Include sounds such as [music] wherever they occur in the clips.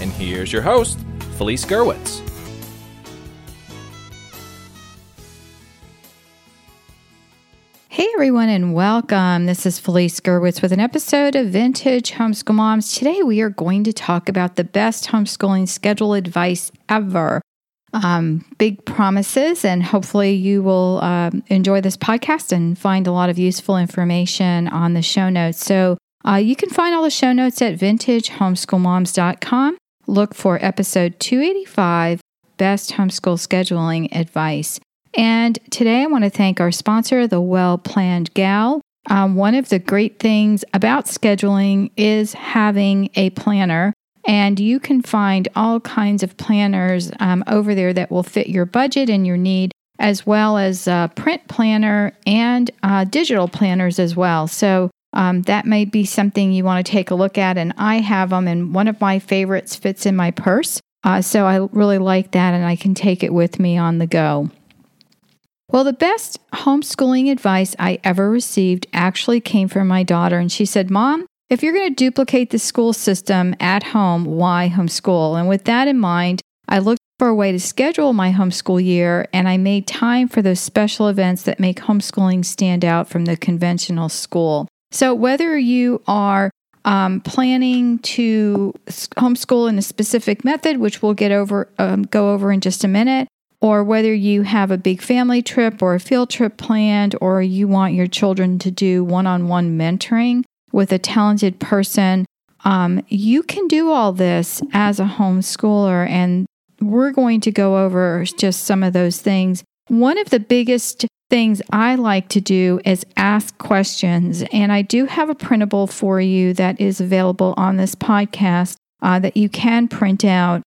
and here's your host, Felice Gerwitz. Hey everyone, and welcome. This is Felice Gerwitz with an episode of Vintage Homeschool Moms. Today we are going to talk about the best homeschooling schedule advice ever. Um, big promises, and hopefully you will um, enjoy this podcast and find a lot of useful information on the show notes. So uh, you can find all the show notes at vintagehomeschoolmoms.com. Look for episode 285 Best Homeschool Scheduling Advice. And today I want to thank our sponsor, the Well Planned Gal. Um, one of the great things about scheduling is having a planner, and you can find all kinds of planners um, over there that will fit your budget and your need, as well as a print planner and uh, digital planners as well. So um, that may be something you want to take a look at. And I have them, and one of my favorites fits in my purse. Uh, so I really like that, and I can take it with me on the go. Well, the best homeschooling advice I ever received actually came from my daughter, and she said, Mom, if you're going to duplicate the school system at home, why homeschool? And with that in mind, I looked for a way to schedule my homeschool year, and I made time for those special events that make homeschooling stand out from the conventional school. So, whether you are um, planning to homeschool in a specific method, which we'll get over, um, go over in just a minute, or whether you have a big family trip or a field trip planned, or you want your children to do one on one mentoring with a talented person, um, you can do all this as a homeschooler. And we're going to go over just some of those things. One of the biggest things I like to do is ask questions. And I do have a printable for you that is available on this podcast uh, that you can print out.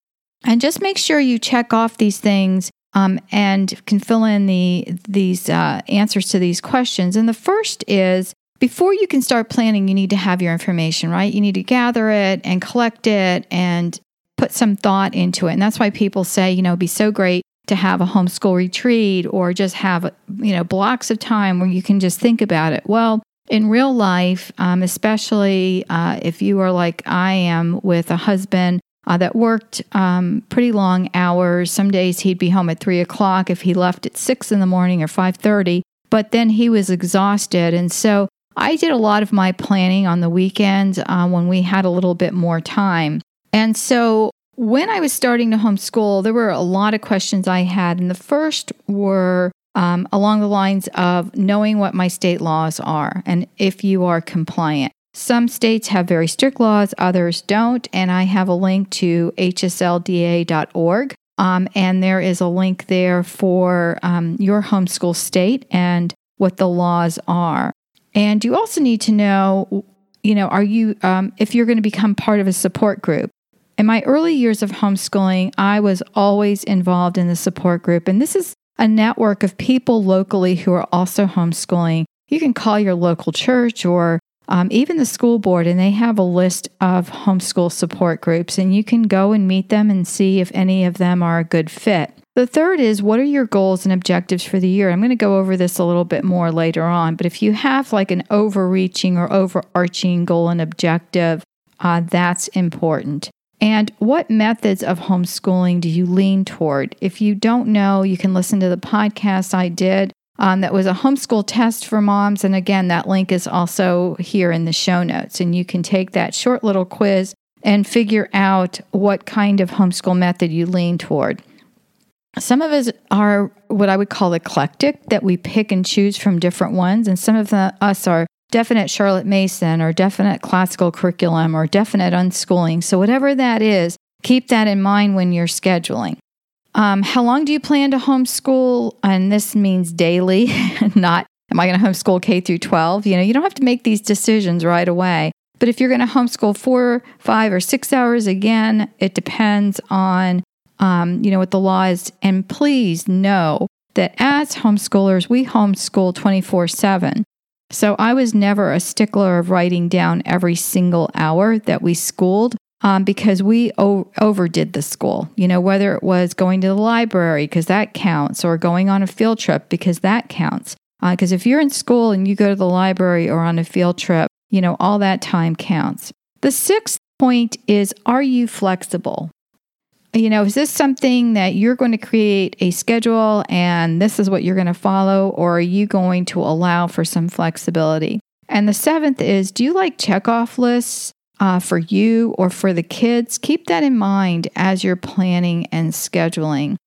And just make sure you check off these things um, and can fill in the these uh, answers to these questions. And the first is before you can start planning, you need to have your information, right? You need to gather it and collect it and put some thought into it. And that's why people say, you know, it'd be so great to have a homeschool retreat or just have you know blocks of time where you can just think about it. Well in real life um, especially uh, if you are like i am with a husband uh, that worked um, pretty long hours some days he'd be home at 3 o'clock if he left at 6 in the morning or 5.30 but then he was exhausted. And so i did a lot of my planning on the weekends uh, when we had a little bit more time. And so when I was starting to homeschool, there were a lot of questions I had. And the first were um, along the lines of knowing what my state laws are and if you are compliant. Some states have very strict laws, others don't. And I have a link to hslda.org. Um, and there is a link there for um, your homeschool state and what the laws are. And you also need to know, you know, are you, um, if you're going to become part of a support group, in my early years of homeschooling, I was always involved in the support group, and this is a network of people locally who are also homeschooling. You can call your local church or um, even the school board, and they have a list of homeschool support groups, and you can go and meet them and see if any of them are a good fit. The third is what are your goals and objectives for the year? I'm going to go over this a little bit more later on, but if you have like an overreaching or overarching goal and objective, uh, that's important. And what methods of homeschooling do you lean toward? If you don't know, you can listen to the podcast I did. Um, that was a homeschool test for moms. And again, that link is also here in the show notes. And you can take that short little quiz and figure out what kind of homeschool method you lean toward. Some of us are what I would call eclectic, that we pick and choose from different ones. And some of the, us are definite Charlotte Mason or definite classical curriculum or definite unschooling. So, whatever that is, keep that in mind when you're scheduling. Um, how long do you plan to homeschool? And this means daily, [laughs] not am I going to homeschool K through 12? You know, you don't have to make these decisions right away. But if you're going to homeschool four, five, or six hours, again, it depends on, um, you know, what the law is. And please know that as homeschoolers, we homeschool 24 7. So I was never a stickler of writing down every single hour that we schooled um, because we o- overdid the school. You know, whether it was going to the library because that counts, or going on a field trip because that counts. Because uh, if you're in school and you go to the library or on a field trip, you know, all that time counts. The sixth point is Are you flexible? You know, is this something that you're going to create a schedule and this is what you're going to follow, or are you going to allow for some flexibility? And the seventh is Do you like checkoff lists uh, for you or for the kids? Keep that in mind as you're planning and scheduling.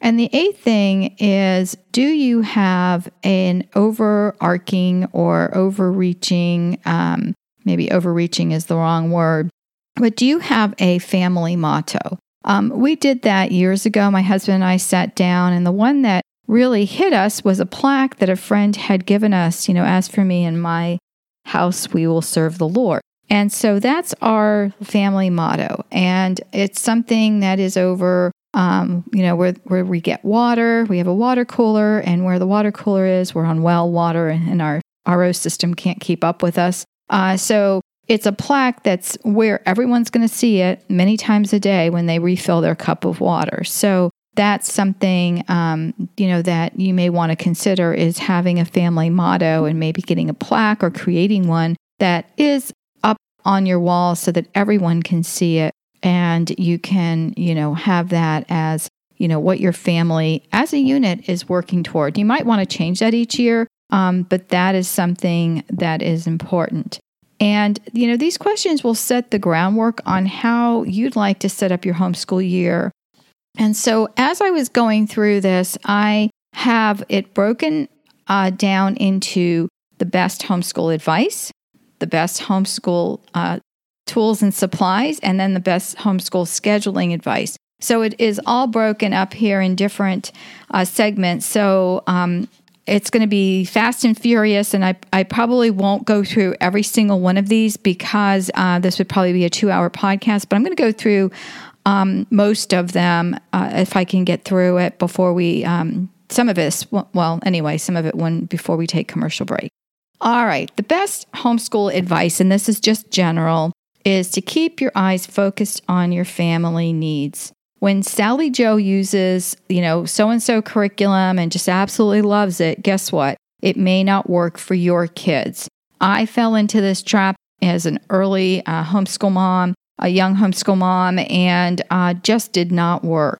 And the eighth thing is do you have an overarching or overreaching, um, maybe overreaching is the wrong word, but do you have a family motto? Um, we did that years ago. My husband and I sat down, and the one that really hit us was a plaque that a friend had given us, you know, as for me and my house, we will serve the Lord. And so that's our family motto. And it's something that is over um, you know, where, where we get water, we have a water cooler, and where the water cooler is, we're on well water, and our RO system can't keep up with us. Uh, so it's a plaque that's where everyone's going to see it many times a day when they refill their cup of water. So that's something um, you know that you may want to consider is having a family motto and maybe getting a plaque or creating one that is up on your wall so that everyone can see it and you can, you know, have that as, you know, what your family as a unit is working toward. You might want to change that each year, um, but that is something that is important. And, you know, these questions will set the groundwork on how you'd like to set up your homeschool year. And so as I was going through this, I have it broken uh, down into the best homeschool advice, the best homeschool uh, tools and supplies, and then the best homeschool scheduling advice. So it is all broken up here in different uh, segments. So um, it's going to be fast and furious, and I, I probably won't go through every single one of these because uh, this would probably be a two hour podcast, but I'm going to go through um, most of them uh, if I can get through it before we, um, some of this, well, anyway, some of it when before we take commercial break. All right, the best homeschool advice, and this is just general, is to keep your eyes focused on your family needs. When Sally Joe uses, you know, so and so curriculum and just absolutely loves it, guess what? It may not work for your kids. I fell into this trap as an early uh, homeschool mom, a young homeschool mom, and uh, just did not work.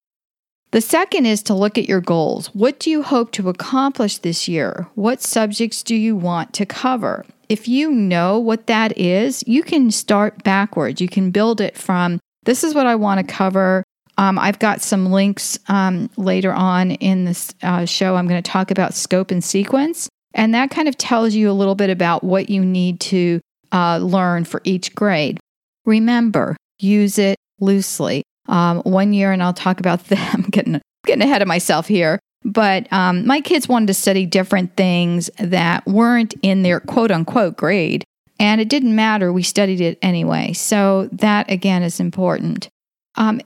The second is to look at your goals. What do you hope to accomplish this year? What subjects do you want to cover? if you know what that is, you can start backwards. You can build it from this is what I want to cover. Um, I've got some links um, later on in this uh, show. I'm going to talk about scope and sequence. And that kind of tells you a little bit about what you need to uh, learn for each grade. Remember, use it loosely. Um, one year, and I'll talk about [laughs] them. getting getting ahead of myself here. But um, my kids wanted to study different things that weren't in their quote unquote grade. And it didn't matter. We studied it anyway. So that again is important. Um,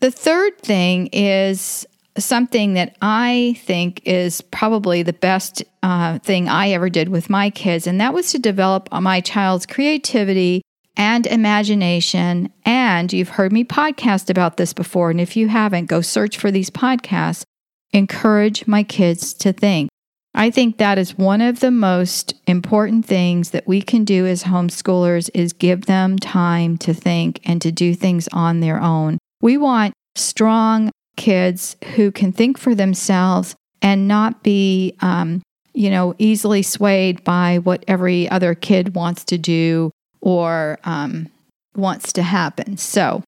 the third thing is something that I think is probably the best uh, thing I ever did with my kids, and that was to develop my child's creativity and imagination. And you've heard me podcast about this before. And if you haven't, go search for these podcasts encourage my kids to think. I think that is one of the most important things that we can do as homeschoolers is give them time to think and to do things on their own. We want strong kids who can think for themselves and not be, um, you know, easily swayed by what every other kid wants to do or um, wants to happen. So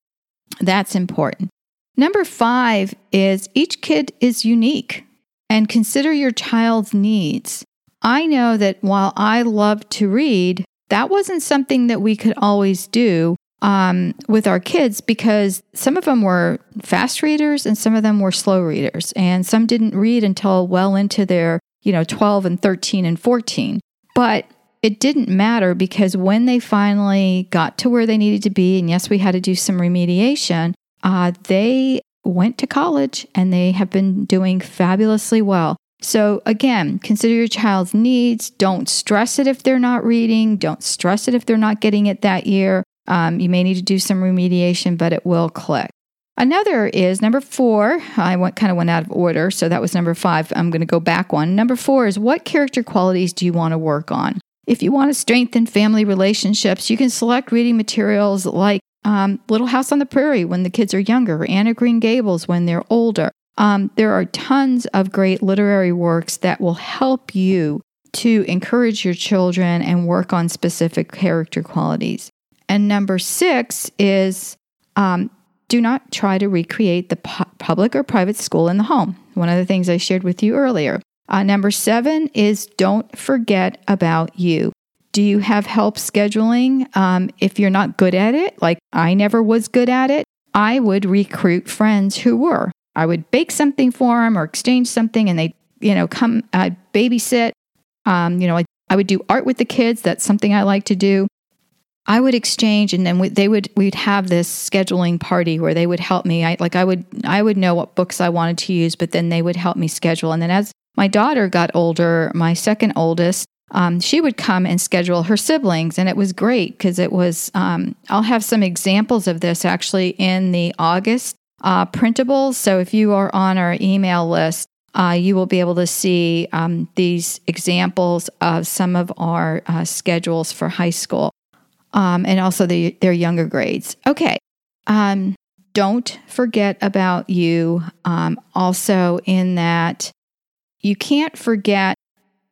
that's important. Number five is each kid is unique and consider your child's needs. I know that while I love to read, that wasn't something that we could always do um, with our kids because some of them were fast readers and some of them were slow readers, and some didn't read until well into their, you know, 12 and 13 and 14. But it didn't matter because when they finally got to where they needed to be, and yes, we had to do some remediation, uh, they went to college and they have been doing fabulously well. So, again, consider your child's needs. Don't stress it if they're not reading. Don't stress it if they're not getting it that year. Um, you may need to do some remediation, but it will click. Another is number four. I went kind of went out of order, so that was number five. I'm going to go back one. Number four is what character qualities do you want to work on? If you want to strengthen family relationships, you can select reading materials like um, Little House on the Prairie when the kids are younger, Anne of Green Gables when they're older. Um, there are tons of great literary works that will help you to encourage your children and work on specific character qualities. And number six is um, do not try to recreate the pu- public or private school in the home. One of the things I shared with you earlier. Uh, number seven is don't forget about you. Do you have help scheduling? Um, if you're not good at it, like I never was good at it, I would recruit friends who were. I would bake something for them or exchange something, and they, you know, come uh, babysit. Um, you know, I, I would do art with the kids. That's something I like to do. I would exchange, and then we, they would we'd have this scheduling party where they would help me. I like I would I would know what books I wanted to use, but then they would help me schedule. And then as my daughter got older, my second oldest, um, she would come and schedule her siblings, and it was great because it was. Um, I'll have some examples of this actually in the August uh, printables. So if you are on our email list, uh, you will be able to see um, these examples of some of our uh, schedules for high school um, and also the, their younger grades. Okay. Um, don't forget about you. Um, also, in that you can't forget,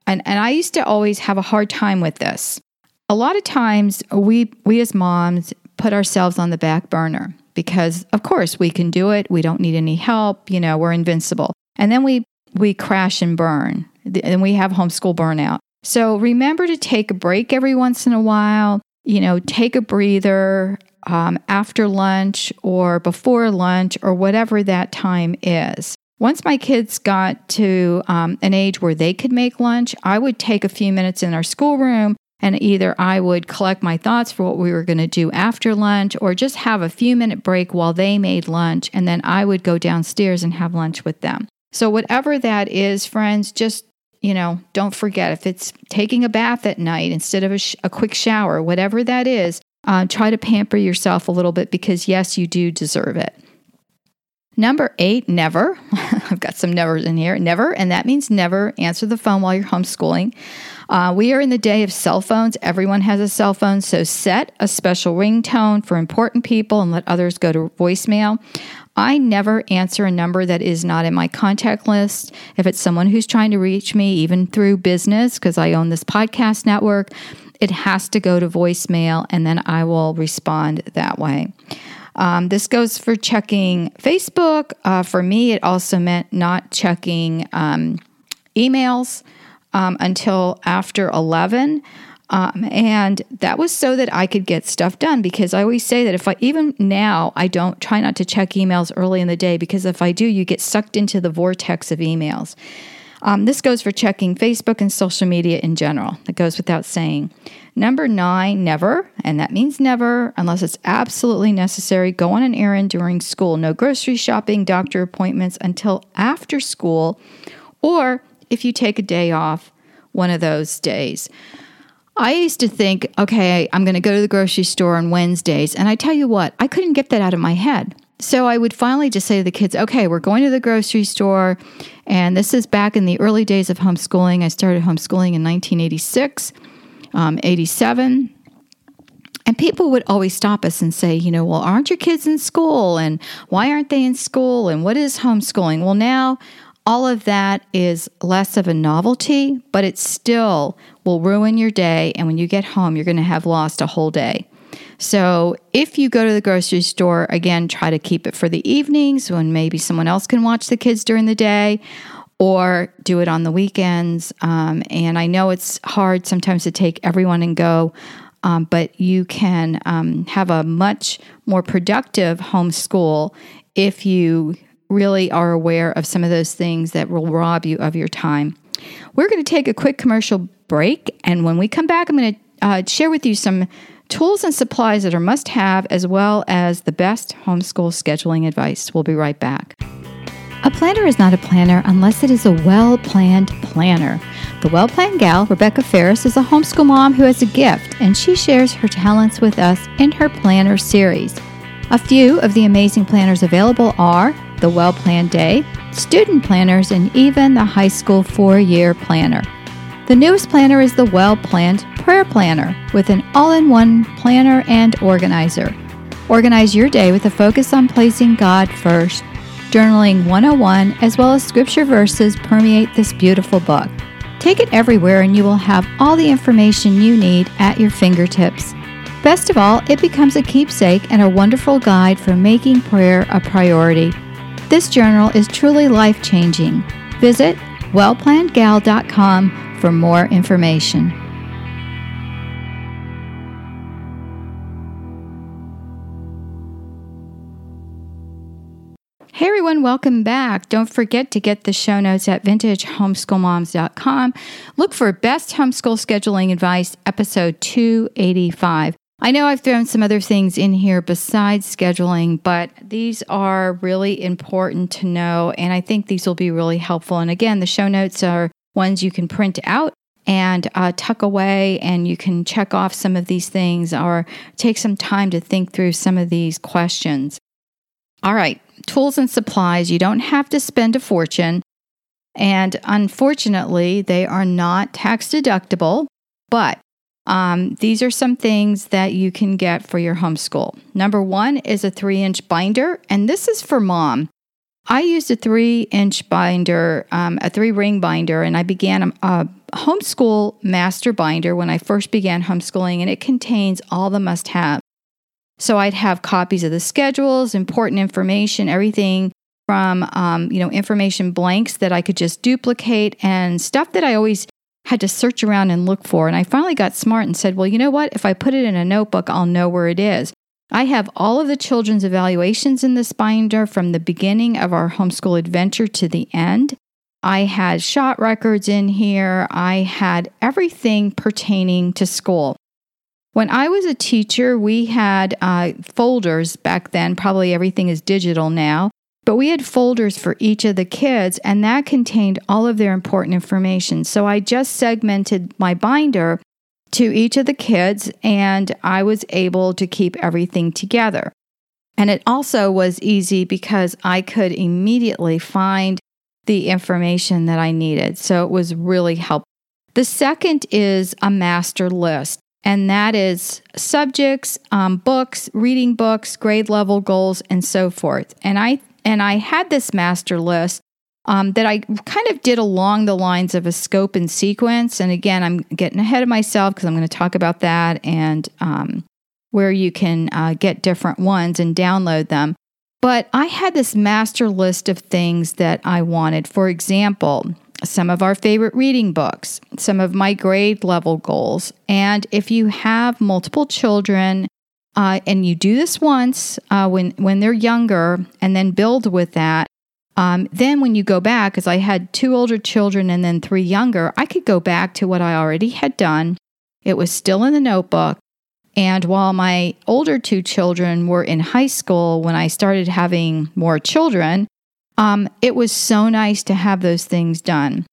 and, and I used to always have a hard time with this. A lot of times, we, we as moms put ourselves on the back burner because, of course, we can do it. We don't need any help. You know, we're invincible. And then we, we crash and burn, and we have homeschool burnout. So remember to take a break every once in a while you know, take a breather um, after lunch or before lunch or whatever that time is. Once my kids got to um, an age where they could make lunch, I would take a few minutes in our schoolroom and either I would collect my thoughts for what we were going to do after lunch or just have a few minute break while they made lunch. And then I would go downstairs and have lunch with them. So, whatever that is, friends, just you know, don't forget if it's taking a bath at night instead of a, sh- a quick shower, whatever that is, uh, try to pamper yourself a little bit because, yes, you do deserve it. Number eight, never. [laughs] I've got some nevers in here. Never, and that means never answer the phone while you're homeschooling. Uh, we are in the day of cell phones. Everyone has a cell phone, so set a special ringtone for important people and let others go to voicemail. I never answer a number that is not in my contact list. If it's someone who's trying to reach me, even through business, because I own this podcast network, it has to go to voicemail and then I will respond that way. Um, this goes for checking Facebook. Uh, for me, it also meant not checking um, emails um, until after 11. Um, and that was so that I could get stuff done because I always say that if I, even now, I don't try not to check emails early in the day because if I do, you get sucked into the vortex of emails. Um, this goes for checking Facebook and social media in general. It goes without saying. Number nine, never, and that means never, unless it's absolutely necessary, go on an errand during school. No grocery shopping, doctor appointments until after school, or if you take a day off, one of those days. I used to think, okay, I'm going to go to the grocery store on Wednesdays. And I tell you what, I couldn't get that out of my head. So I would finally just say to the kids, okay, we're going to the grocery store. And this is back in the early days of homeschooling. I started homeschooling in 1986, um, 87. And people would always stop us and say, you know, well, aren't your kids in school? And why aren't they in school? And what is homeschooling? Well, now all of that is less of a novelty, but it still will ruin your day. And when you get home, you're going to have lost a whole day. So if you go to the grocery store, again, try to keep it for the evenings when maybe someone else can watch the kids during the day or do it on the weekends. Um, and I know it's hard sometimes to take everyone and go. Um, but you can um, have a much more productive homeschool if you really are aware of some of those things that will rob you of your time. We're going to take a quick commercial break. And when we come back, I'm going to uh, share with you some tools and supplies that are must have, as well as the best homeschool scheduling advice. We'll be right back. A planner is not a planner unless it is a well planned planner. The well planned gal, Rebecca Farris, is a homeschool mom who has a gift, and she shares her talents with us in her planner series. A few of the amazing planners available are the Well Planned Day, student planners, and even the high school four year planner. The newest planner is the Well Planned Prayer Planner with an all in one planner and organizer. Organize your day with a focus on placing God first. Journaling 101 as well as scripture verses permeate this beautiful book. Take it everywhere and you will have all the information you need at your fingertips. Best of all, it becomes a keepsake and a wonderful guide for making prayer a priority. This journal is truly life changing. Visit wellplannedgal.com for more information. Hey everyone, welcome back. Don't forget to get the show notes at vintagehomeschoolmoms.com. Look for Best Homeschool Scheduling Advice, episode 285. I know I've thrown some other things in here besides scheduling, but these are really important to know, and I think these will be really helpful. And again, the show notes are ones you can print out and uh, tuck away, and you can check off some of these things or take some time to think through some of these questions. All right, tools and supplies. You don't have to spend a fortune. And unfortunately, they are not tax deductible, but um, these are some things that you can get for your homeschool. Number one is a three inch binder, and this is for mom. I used a three inch binder, um, a three ring binder, and I began a, a homeschool master binder when I first began homeschooling, and it contains all the must have. So I'd have copies of the schedules, important information, everything from um, you know information blanks that I could just duplicate and stuff that I always had to search around and look for. And I finally got smart and said, well, you know what? If I put it in a notebook, I'll know where it is. I have all of the children's evaluations in this binder from the beginning of our homeschool adventure to the end. I had shot records in here. I had everything pertaining to school. When I was a teacher, we had uh, folders back then. Probably everything is digital now. But we had folders for each of the kids, and that contained all of their important information. So I just segmented my binder to each of the kids, and I was able to keep everything together. And it also was easy because I could immediately find the information that I needed. So it was really helpful. The second is a master list, and that is subjects, um, books, reading books, grade level goals, and so forth. And I and I had this master list um, that I kind of did along the lines of a scope and sequence. And again, I'm getting ahead of myself because I'm going to talk about that and um, where you can uh, get different ones and download them. But I had this master list of things that I wanted. For example, some of our favorite reading books, some of my grade level goals. And if you have multiple children, uh, and you do this once uh, when when they're younger, and then build with that. Um, then when you go back, because I had two older children and then three younger, I could go back to what I already had done. It was still in the notebook. And while my older two children were in high school when I started having more children, um, it was so nice to have those things done.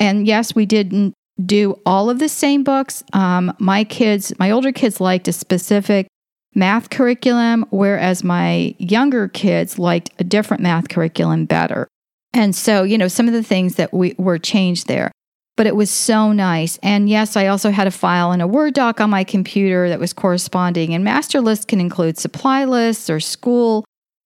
And yes, we didn't do all of the same books. Um, my kids, my older kids liked a specific math curriculum, whereas my younger kids liked a different math curriculum better. And so, you know, some of the things that we were changed there. But it was so nice. And yes, I also had a file in a Word doc on my computer that was corresponding. And master list can include supply lists or school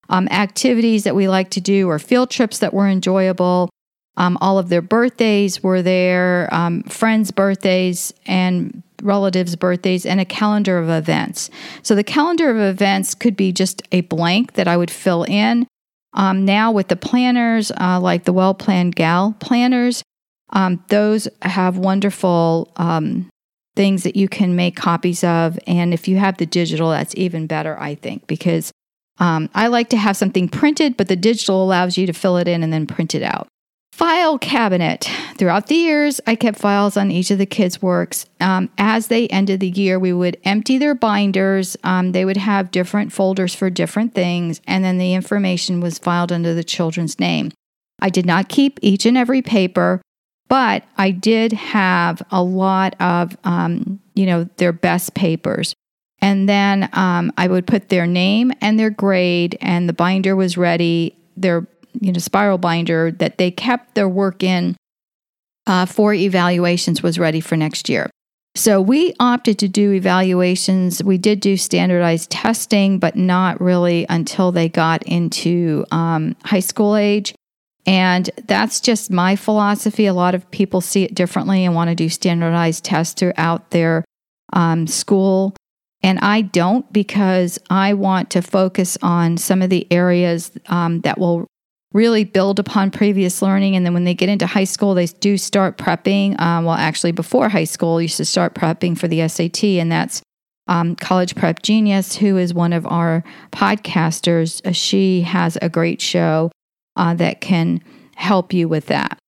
um, activities that we like to do or field trips that were enjoyable. Um, all of their birthdays were there, um, friends' birthdays, and relatives' birthdays, and a calendar of events. So the calendar of events could be just a blank that I would fill in. Um, now, with the planners, uh, like the Well Planned Gal planners, um, those have wonderful um, things that you can make copies of. And if you have the digital, that's even better, I think, because um, I like to have something printed, but the digital allows you to fill it in and then print it out. File cabinet. Throughout the years, I kept files on each of the kids' works. Um, as they ended the year, we would empty their binders. Um, they would have different folders for different things, and then the information was filed under the children's name. I did not keep each and every paper, but I did have a lot of, um, you know, their best papers. And then um, I would put their name and their grade, and the binder was ready. Their you know spiral binder that they kept their work in uh, for evaluations was ready for next year. So we opted to do evaluations. We did do standardized testing, but not really until they got into um, high school age. And that's just my philosophy. A lot of people see it differently and want to do standardized tests throughout their um, school. And I don't because I want to focus on some of the areas um, that will really build upon previous learning. And then when they get into high school, they do start prepping. Um, well, actually, before high school, used to start prepping for the SAT, and that's um, College Prep Genius, who is one of our podcasters. Uh, she has a great show uh, that can help you with that.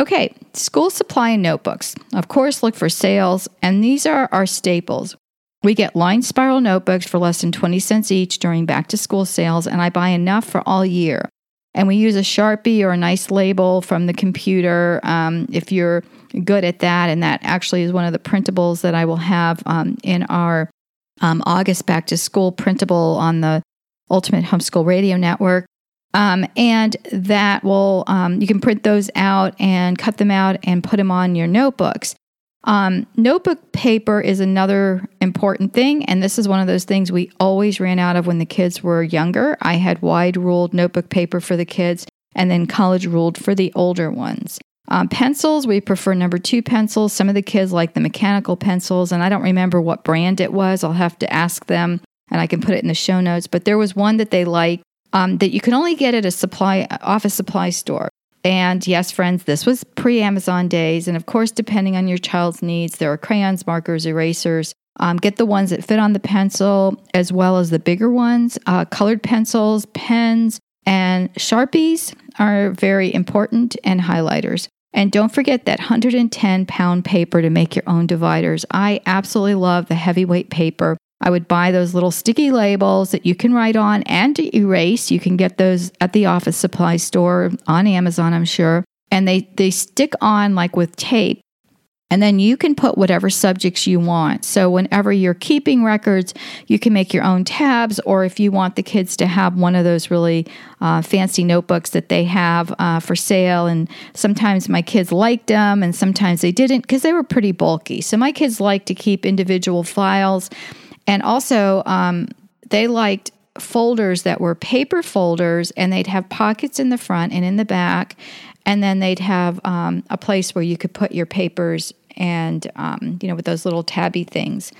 Okay, school supply and notebooks. Of course, look for sales, and these are our staples. We get line spiral notebooks for less than 20 cents each during back to school sales, and I buy enough for all year and we use a Sharpie or a nice label from the computer um, if you're good at that. And that actually is one of the printables that I will have um, in our um, August back to school printable on the Ultimate Homeschool Radio Network. Um, and that will, um, you can print those out and cut them out and put them on your notebooks. Um, notebook paper is another important thing, and this is one of those things we always ran out of when the kids were younger. I had wide ruled notebook paper for the kids, and then college ruled for the older ones. Um, pencils, we prefer number two pencils. Some of the kids like the mechanical pencils, and I don't remember what brand it was. I'll have to ask them, and I can put it in the show notes. But there was one that they liked um, that you can only get at a supply office supply store. And yes, friends, this was pre Amazon days. And of course, depending on your child's needs, there are crayons, markers, erasers. Um, get the ones that fit on the pencil as well as the bigger ones. Uh, colored pencils, pens, and Sharpies are very important, and highlighters. And don't forget that 110 pound paper to make your own dividers. I absolutely love the heavyweight paper. I would buy those little sticky labels that you can write on and erase. You can get those at the office supply store on Amazon, I'm sure. And they, they stick on like with tape. And then you can put whatever subjects you want. So, whenever you're keeping records, you can make your own tabs, or if you want the kids to have one of those really uh, fancy notebooks that they have uh, for sale. And sometimes my kids liked them, and sometimes they didn't because they were pretty bulky. So, my kids like to keep individual files and also, um, they liked folders that were paper folders and they'd have pockets in the front and in the back. And then they'd have um, a place where you could put your papers and, um, you know, with those little tabby things.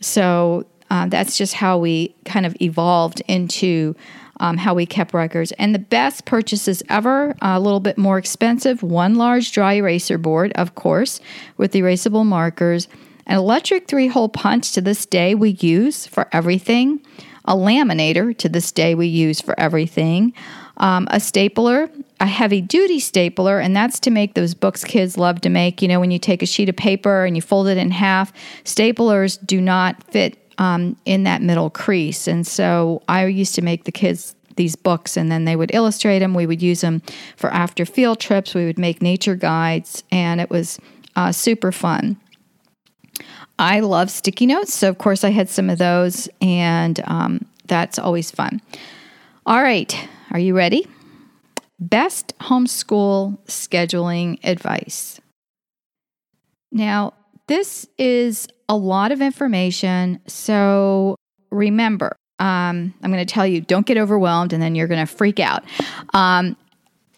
So uh, that's just how we kind of evolved into um, how we kept records. And the best purchases ever, a little bit more expensive, one large dry eraser board, of course, with erasable markers an electric three hole punch to this day we use for everything. A laminator to this day we use for everything. Um, a stapler, a heavy duty stapler, and that's to make those books kids love to make. You know, when you take a sheet of paper and you fold it in half, staplers do not fit um, in that middle crease. And so I used to make the kids these books and then they would illustrate them. We would use them for after field trips. We would make nature guides, and it was uh, super fun. I love sticky notes. So, of course, I had some of those, and um, that's always fun. All right, are you ready? Best homeschool scheduling advice. Now, this is a lot of information. So, remember, um, I'm going to tell you don't get overwhelmed and then you're going to freak out. Um,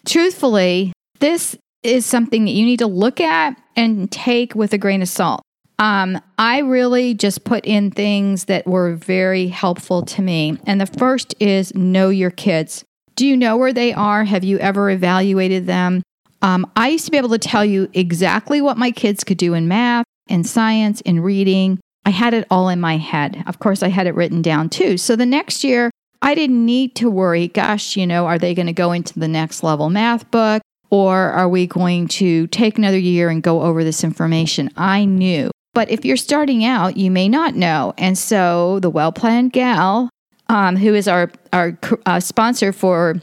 truthfully, this is something that you need to look at and take with a grain of salt. Um, I really just put in things that were very helpful to me. And the first is know your kids. Do you know where they are? Have you ever evaluated them? Um, I used to be able to tell you exactly what my kids could do in math, in science, in reading. I had it all in my head. Of course, I had it written down too. So the next year, I didn't need to worry, gosh, you know, are they going to go into the next level math book? or are we going to take another year and go over this information? I knew. But if you're starting out, you may not know. And so the Well Planned Gal, um, who is our, our uh, sponsor for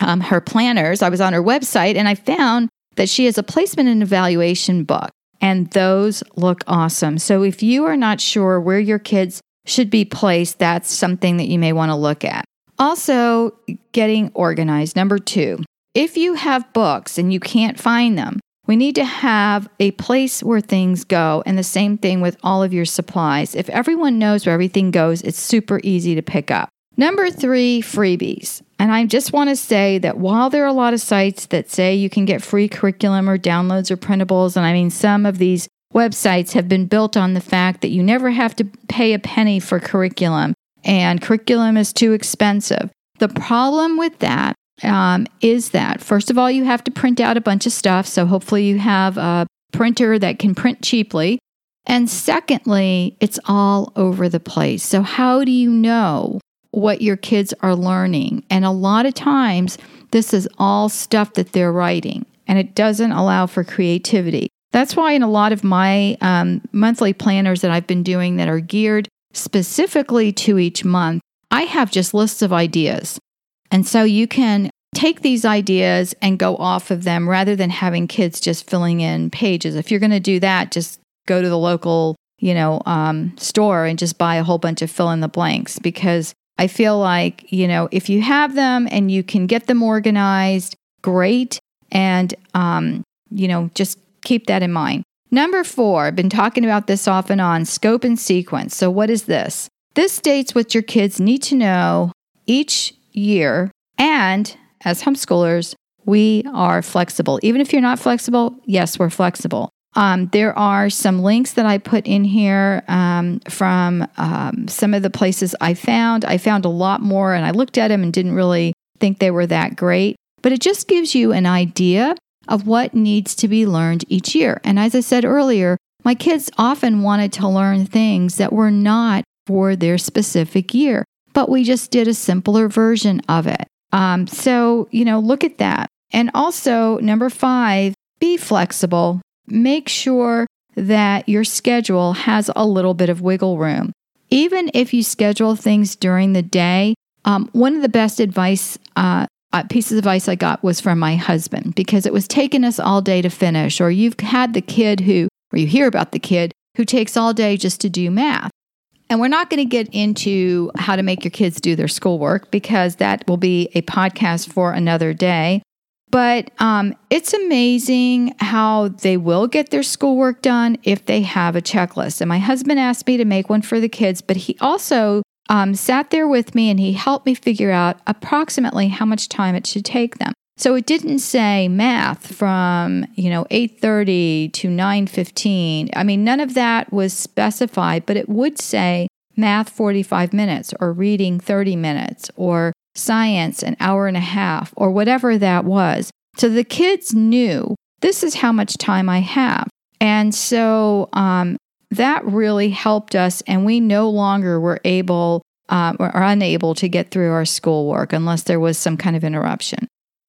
um, her planners, I was on her website and I found that she has a placement and evaluation book. And those look awesome. So if you are not sure where your kids should be placed, that's something that you may want to look at. Also, getting organized. Number two, if you have books and you can't find them, we need to have a place where things go, and the same thing with all of your supplies. If everyone knows where everything goes, it's super easy to pick up. Number three, freebies. And I just want to say that while there are a lot of sites that say you can get free curriculum or downloads or printables, and I mean, some of these websites have been built on the fact that you never have to pay a penny for curriculum, and curriculum is too expensive. The problem with that um, is that, first of all, you have to print out a bunch of stuff. So hopefully you have a printer that can print cheaply. And secondly, it's all over the place. So, how do you know what your kids are learning? And a lot of times, this is all stuff that they're writing, and it doesn't allow for creativity. That's why, in a lot of my um, monthly planners that I've been doing that are geared specifically to each month, I have just lists of ideas. And so you can take these ideas and go off of them rather than having kids just filling in pages. If you're going to do that, just go to the local, you know, um, store and just buy a whole bunch of fill in the blanks because I feel like, you know, if you have them and you can get them organized, great. And, um, you know, just keep that in mind. Number four, I've been talking about this off and on scope and sequence. So, what is this? This states what your kids need to know each year. And as homeschoolers, we are flexible. Even if you're not flexible, yes, we're flexible. Um, there are some links that I put in here um, from um, some of the places I found. I found a lot more and I looked at them and didn't really think they were that great, but it just gives you an idea of what needs to be learned each year. And as I said earlier, my kids often wanted to learn things that were not for their specific year but we just did a simpler version of it. Um, so, you know, look at that. And also, number five, be flexible. Make sure that your schedule has a little bit of wiggle room. Even if you schedule things during the day, um, one of the best advice uh, uh, pieces of advice I got was from my husband because it was taking us all day to finish, or you've had the kid who, or you hear about the kid who takes all day just to do math. And we're not going to get into how to make your kids do their schoolwork because that will be a podcast for another day. But um, it's amazing how they will get their schoolwork done if they have a checklist. And my husband asked me to make one for the kids, but he also um, sat there with me and he helped me figure out approximately how much time it should take them. So it didn't say math from, you know, 8:30 to 9:15. I mean, none of that was specified, but it would say math 45 minutes or reading 30 minutes or science an hour and a half or whatever that was. So the kids knew this is how much time I have. And so um, that really helped us, and we no longer were able um, or unable to get through our schoolwork unless there was some kind of interruption.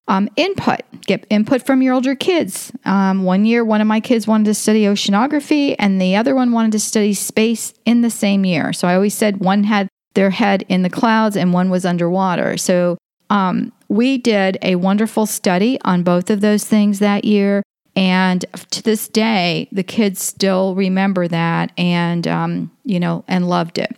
Um, input, get input from your older kids. Um, one year, one of my kids wanted to study oceanography, and the other one wanted to study space in the same year. So I always said one had their head in the clouds and one was underwater. So um, we did a wonderful study on both of those things that year. And to this day, the kids still remember that and, um, you know, and loved it.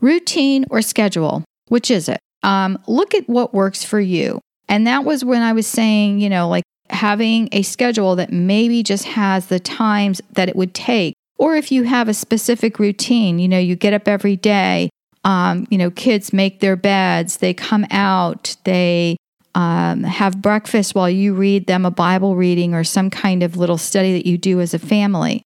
Routine or schedule, which is it? Um, look at what works for you. And that was when I was saying, you know, like having a schedule that maybe just has the times that it would take. Or if you have a specific routine, you know, you get up every day, um, you know, kids make their beds, they come out, they um, have breakfast while you read them a Bible reading or some kind of little study that you do as a family.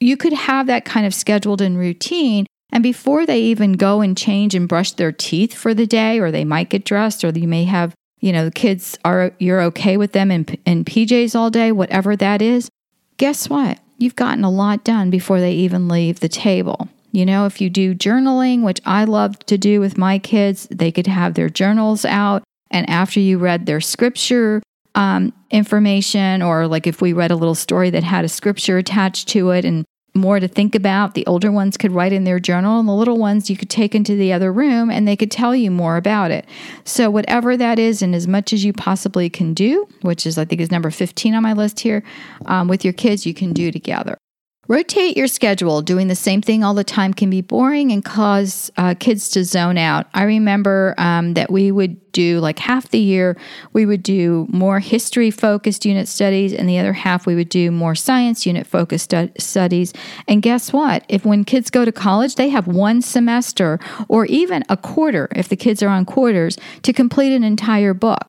You could have that kind of scheduled and routine. And before they even go and change and brush their teeth for the day, or they might get dressed, or you may have you know, the kids are, you're okay with them in, in PJs all day, whatever that is, guess what? You've gotten a lot done before they even leave the table. You know, if you do journaling, which I love to do with my kids, they could have their journals out. And after you read their scripture um, information, or like if we read a little story that had a scripture attached to it and more to think about, the older ones could write in their journal, and the little ones you could take into the other room and they could tell you more about it. So, whatever that is, and as much as you possibly can do, which is, I think, is number 15 on my list here, um, with your kids, you can do together. Rotate your schedule. Doing the same thing all the time can be boring and cause uh, kids to zone out. I remember um, that we would do like half the year, we would do more history focused unit studies, and the other half we would do more science unit focused stu- studies. And guess what? If when kids go to college, they have one semester or even a quarter, if the kids are on quarters, to complete an entire book.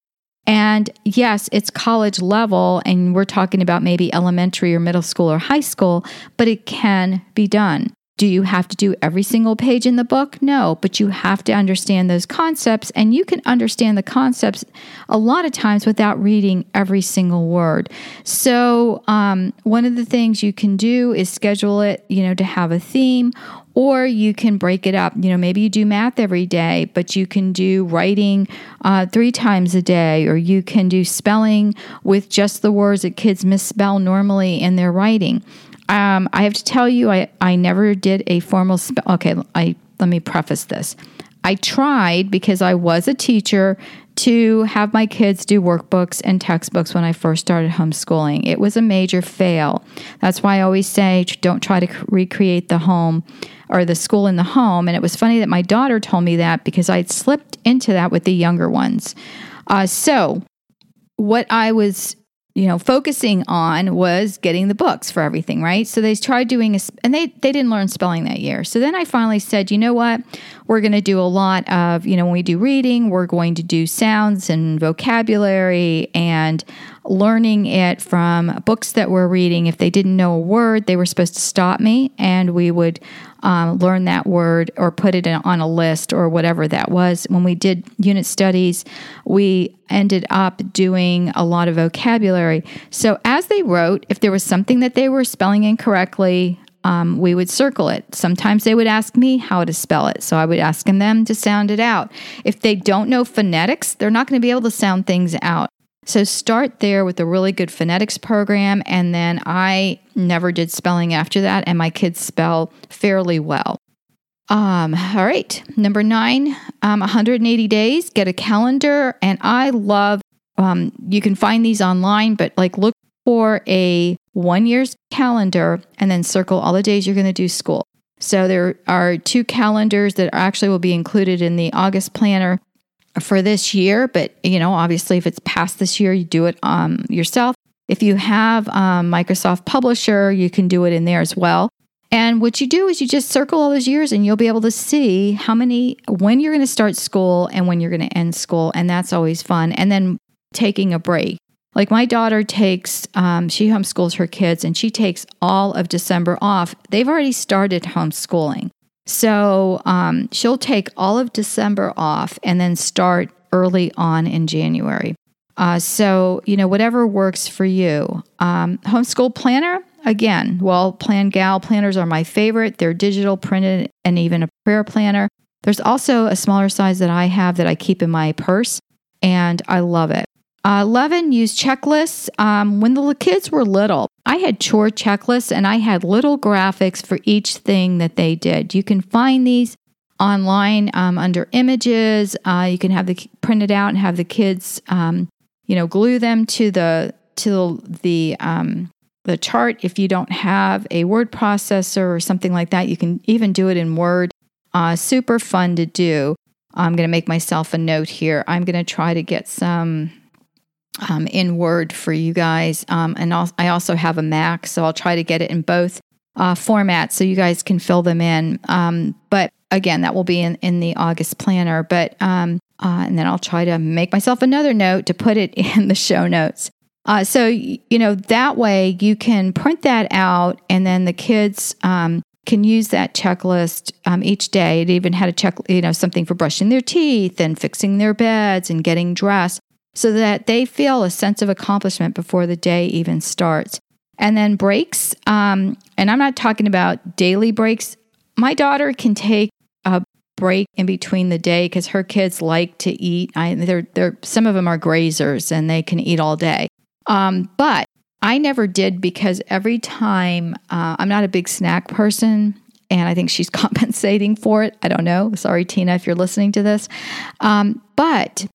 And yes, it's college level, and we're talking about maybe elementary or middle school or high school, but it can be done. Do you have to do every single page in the book? No, but you have to understand those concepts, and you can understand the concepts a lot of times without reading every single word. So, um, one of the things you can do is schedule it, you know, to have a theme, or you can break it up. You know, maybe you do math every day, but you can do writing uh, three times a day, or you can do spelling with just the words that kids misspell normally in their writing. Um, I have to tell you, I, I never did a formal spell. Okay, I let me preface this. I tried because I was a teacher to have my kids do workbooks and textbooks when I first started homeschooling. It was a major fail. That's why I always say don't try to recreate the home or the school in the home. And it was funny that my daughter told me that because I'd slipped into that with the younger ones. Uh, so, what I was you know focusing on was getting the books for everything right? So they tried doing a, and they they didn't learn spelling that year. So then i finally said you know what? We're going to do a lot of you know when we do reading we're going to do sounds and vocabulary and learning it from books that we're reading. If they didn't know a word they were supposed to stop me and we would um, learn that word or put it on a list or whatever that was. When we did unit studies, we ended up doing a lot of vocabulary. So as they wrote, if there was something that they were spelling incorrectly, um, we would circle it. Sometimes they would ask me how to spell it, so I would ask them to sound it out. If they don't know phonetics, they're not going to be able to sound things out. So start there with a really good phonetics program. And then I never did spelling after that, and my kids spell fairly well. Um, all right. Number nine, um, 180 days, get a calendar. And I love, um, you can find these online, but like look for a one year's calendar and then circle all the days you're going to do school. So there are two calendars that actually will be included in the August planner for this year, but you know, obviously, if it's past this year, you do it um, yourself. If you have um, Microsoft Publisher, you can do it in there as well. And what you do is you just circle all those years and you'll be able to see how many, when you're going to start school and when you're going to end school. And that's always fun. And then taking a break. Like my daughter takes, um, she homeschools her kids and she takes all of December off. They've already started homeschooling. So um, she'll take all of December off and then start early on in January. Uh, so, you know, whatever works for you. Um, homeschool planner, again, well, Planned Gal planners are my favorite. They're digital, printed, and even a prayer planner. There's also a smaller size that I have that I keep in my purse, and I love it. Uh, Levin used checklists. Um, when the kids were little, I had chore checklists and I had little graphics for each thing that they did. You can find these online um, under images. Uh, you can have the printed out and have the kids, um, you know, glue them to the to the um, the chart. If you don't have a word processor or something like that, you can even do it in Word. Uh, super fun to do. I'm going to make myself a note here. I'm going to try to get some um, in Word for you guys. Um, and I'll, I also have a Mac, so I'll try to get it in both uh, formats so you guys can fill them in. Um, but again, that will be in, in the August planner. But um, uh, and then I'll try to make myself another note to put it [laughs] in the show notes. Uh, so you know that way you can print that out, and then the kids um, can use that checklist um, each day. It even had a check, you know, something for brushing their teeth and fixing their beds and getting dressed so that they feel a sense of accomplishment before the day even starts. And then breaks, um, and I'm not talking about daily breaks. My daughter can take a break in between the day because her kids like to eat. I, they're, they're, some of them are grazers and they can eat all day. Um, but I never did because every time uh, I'm not a big snack person and I think she's [laughs] compensating for it. I don't know. Sorry, Tina, if you're listening to this. Um, but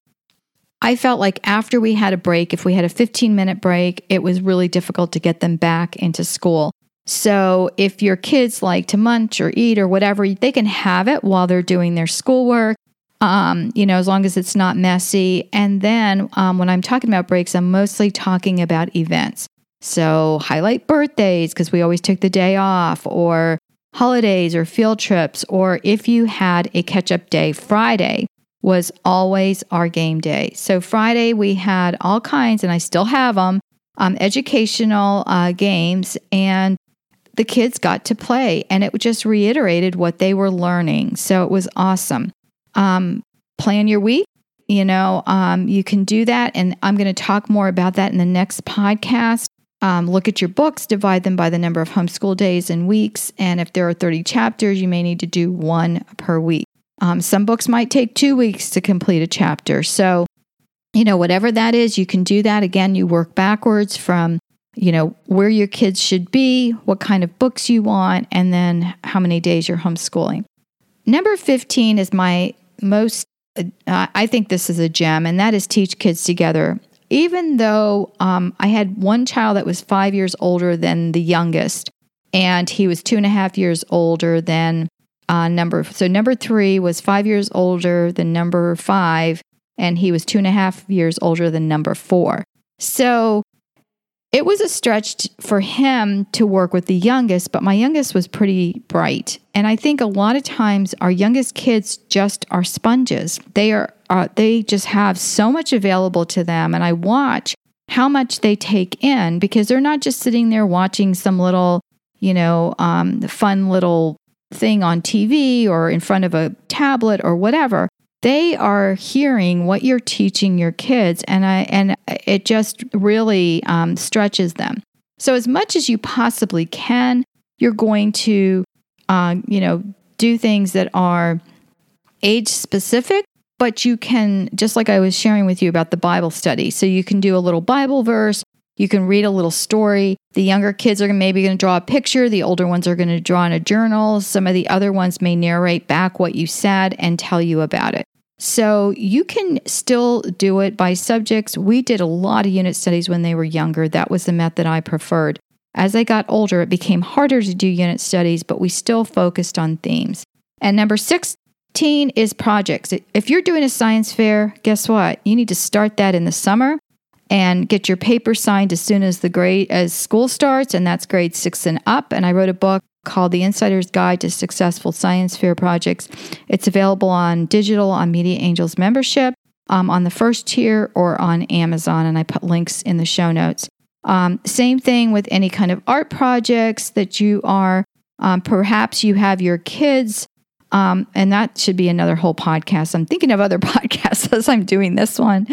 I felt like after we had a break, if we had a 15 minute break, it was really difficult to get them back into school. So if your kids like to munch or eat or whatever, they can have it while they're doing their schoolwork. Um, you know, as long as it's not messy. And then um, when I'm talking about breaks, I'm mostly talking about events. So highlight birthdays because we always took the day off, or holidays or field trips, or if you had a catch up day, Friday was always our game day. So Friday we had all kinds, and I still have them, um, educational uh, games, and the kids got to play, and it just reiterated what they were learning. So it was awesome. Um, plan your week. You know, um, you can do that. And I'm going to talk more about that in the next podcast. Um, look at your books, divide them by the number of homeschool days and weeks. And if there are 30 chapters, you may need to do one per week. Um, some books might take two weeks to complete a chapter. So, you know, whatever that is, you can do that. Again, you work backwards from, you know, where your kids should be, what kind of books you want, and then how many days you're homeschooling. Number 15 is my most, uh, I think this is a gem, and that is teach kids together even though um, I had one child that was five years older than the youngest, and he was two and a half years older than uh, number. So number three was five years older than number five, and he was two and a half years older than number four. So it was a stretch for him to work with the youngest, but my youngest was pretty bright. And I think a lot of times our youngest kids just are sponges. They are uh, they just have so much available to them and I watch how much they take in because they're not just sitting there watching some little, you know, um, fun little thing on TV or in front of a tablet or whatever they are hearing what you're teaching your kids and I and it just really um, stretches them. So as much as you possibly can, you're going to uh, you know do things that are age specific but you can just like I was sharing with you about the Bible study. So you can do a little Bible verse, you can read a little story. The younger kids are maybe going to draw a picture, the older ones are going to draw in a journal. Some of the other ones may narrate back what you said and tell you about it. So you can still do it by subjects. We did a lot of unit studies when they were younger. That was the method I preferred. As I got older, it became harder to do unit studies, but we still focused on themes. And number 16 is projects. If you're doing a science fair, guess what? You need to start that in the summer and get your paper signed as soon as the grade as school starts and that's grade 6 and up and I wrote a book called The Insider's Guide to Successful Science Fair Projects. It's available on digital on Media Angels membership, um, on the first tier, or on Amazon, and I put links in the show notes. Um, same thing with any kind of art projects that you are, um, perhaps you have your kids. Um, and that should be another whole podcast. I'm thinking of other [laughs] podcasts as I'm doing this one.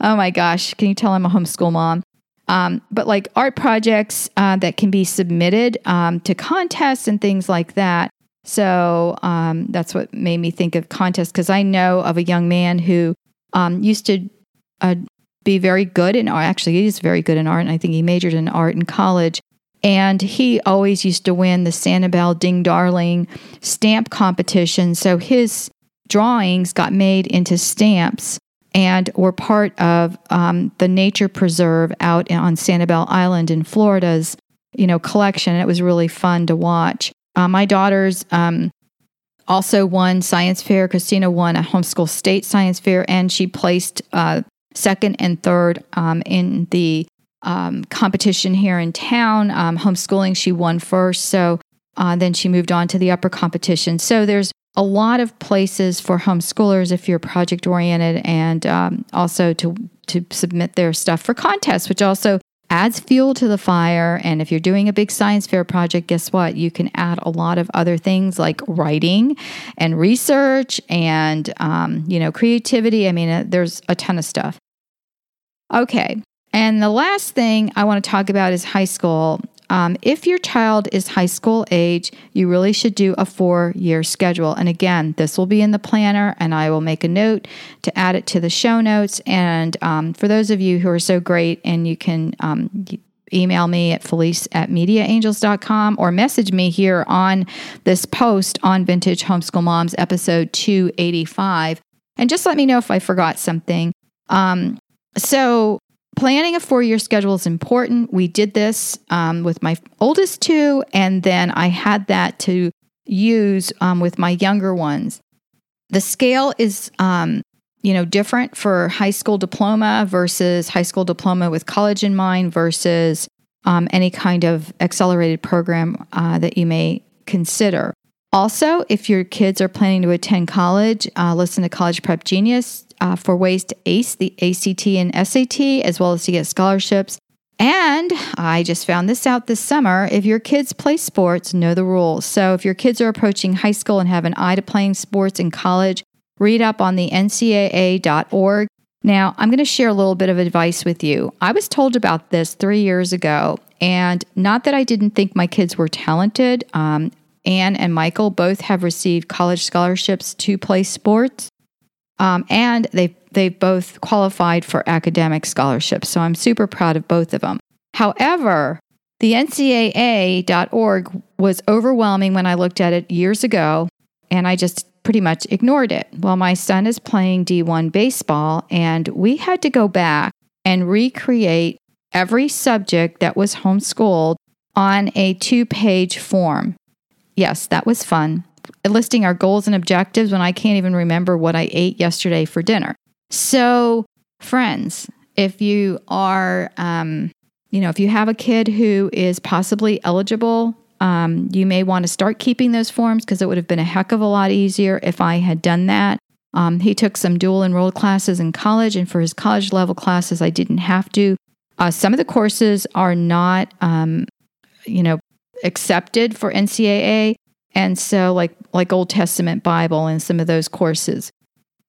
Oh my gosh, can you tell I'm a homeschool mom? Um, but like art projects uh, that can be submitted um, to contests and things like that. So um, that's what made me think of contests because I know of a young man who um, used to uh, be very good in art. Actually, he's very good in art, and I think he majored in art in college. And he always used to win the Sanibel Ding Darling stamp competition. So his drawings got made into stamps and were part of um, the nature preserve out on Sanibel Island in Florida's you know collection. And It was really fun to watch. Uh, my daughters um, also won science fair. Christina won a homeschool state science fair, and she placed uh, second and third um, in the um, competition here in town. Um, homeschooling, she won first. So uh, then she moved on to the upper competition. So there's a lot of places for homeschoolers if you're project oriented and um, also to to submit their stuff for contests which also adds fuel to the fire and if you're doing a big science fair project guess what you can add a lot of other things like writing and research and um, you know creativity i mean uh, there's a ton of stuff okay and the last thing i want to talk about is high school um, if your child is high school age, you really should do a four year schedule. And again, this will be in the planner, and I will make a note to add it to the show notes. And um, for those of you who are so great and you can um, email me at felice at mediaangels.com or message me here on this post on Vintage Homeschool Moms episode 285. And just let me know if I forgot something. Um, so, planning a four year schedule is important. We did this um, with my oldest two, and then I had that to use um, with my younger ones. The scale is, um, you know, different for high school diploma versus high school diploma with college in mind versus um, any kind of accelerated program uh, that you may consider. Also, if your kids are planning to attend college, uh, listen to College Prep Genius uh, for ways to ace the ACT and SAT, as well as to get scholarships. And I just found this out this summer. If your kids play sports, know the rules. So if your kids are approaching high school and have an eye to playing sports in college, read up on the ncaa.org. Now, I'm going to share a little bit of advice with you. I was told about this three years ago, and not that I didn't think my kids were talented. Um, Anne and Michael both have received college scholarships to play sports. Um, and they they've both qualified for academic scholarships. So I'm super proud of both of them. However, the NCAA.org was overwhelming when I looked at it years ago, and I just pretty much ignored it. Well, my son is playing D1 baseball, and we had to go back and recreate every subject that was homeschooled on a two page form. Yes, that was fun listing our goals and objectives when I can't even remember what I ate yesterday for dinner. So, friends, if you are, um, you know, if you have a kid who is possibly eligible, um, you may want to start keeping those forms because it would have been a heck of a lot easier if I had done that. Um, he took some dual enrolled classes in college, and for his college level classes, I didn't have to. Uh, some of the courses are not, um, you know, accepted for NCAA. And so, like like Old Testament Bible and some of those courses.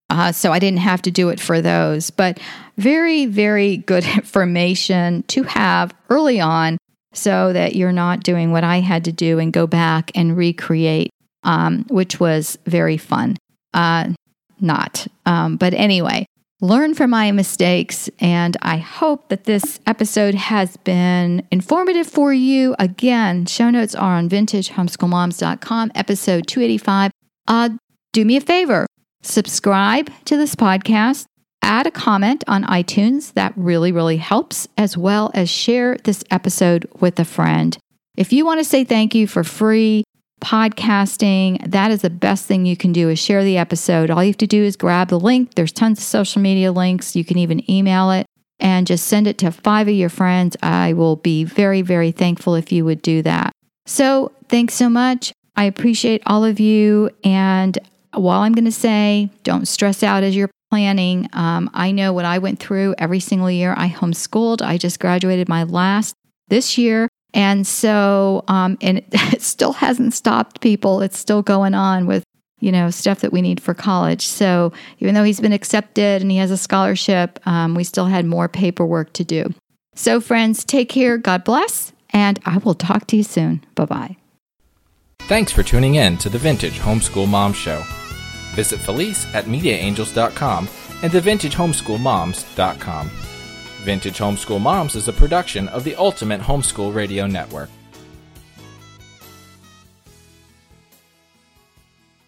Uh, so I didn't have to do it for those, but very, very good [laughs] information to have early on so that you're not doing what I had to do and go back and recreate, um, which was very fun. Uh, not. Um, but anyway, learn from my mistakes. And I hope that this episode has been informative for you. Again, show notes are on vintagehomeschoolmoms.com, episode 285. Uh, do me a favor subscribe to this podcast, add a comment on iTunes. That really, really helps, as well as share this episode with a friend. If you want to say thank you for free, podcasting, that is the best thing you can do is share the episode. All you have to do is grab the link. There's tons of social media links. You can even email it and just send it to five of your friends. I will be very, very thankful if you would do that. So, thanks so much. I appreciate all of you. And while I'm going to say don't stress out as you're planning, um, I know what I went through every single year. I homeschooled. I just graduated my last this year. And so, um, and [laughs] it, still hasn't stopped people. It's still going on with, you know, stuff that we need for college. So even though he's been accepted and he has a scholarship, um, we still had more paperwork to do. So, friends, take care. God bless. And I will talk to you soon. Bye bye. Thanks for tuning in to the Vintage Homeschool Mom Show. Visit Felice at MediaAngels.com and TheVintageHomeschoolMoms.com. Vintage Homeschool Moms is a production of the Ultimate Homeschool Radio Network.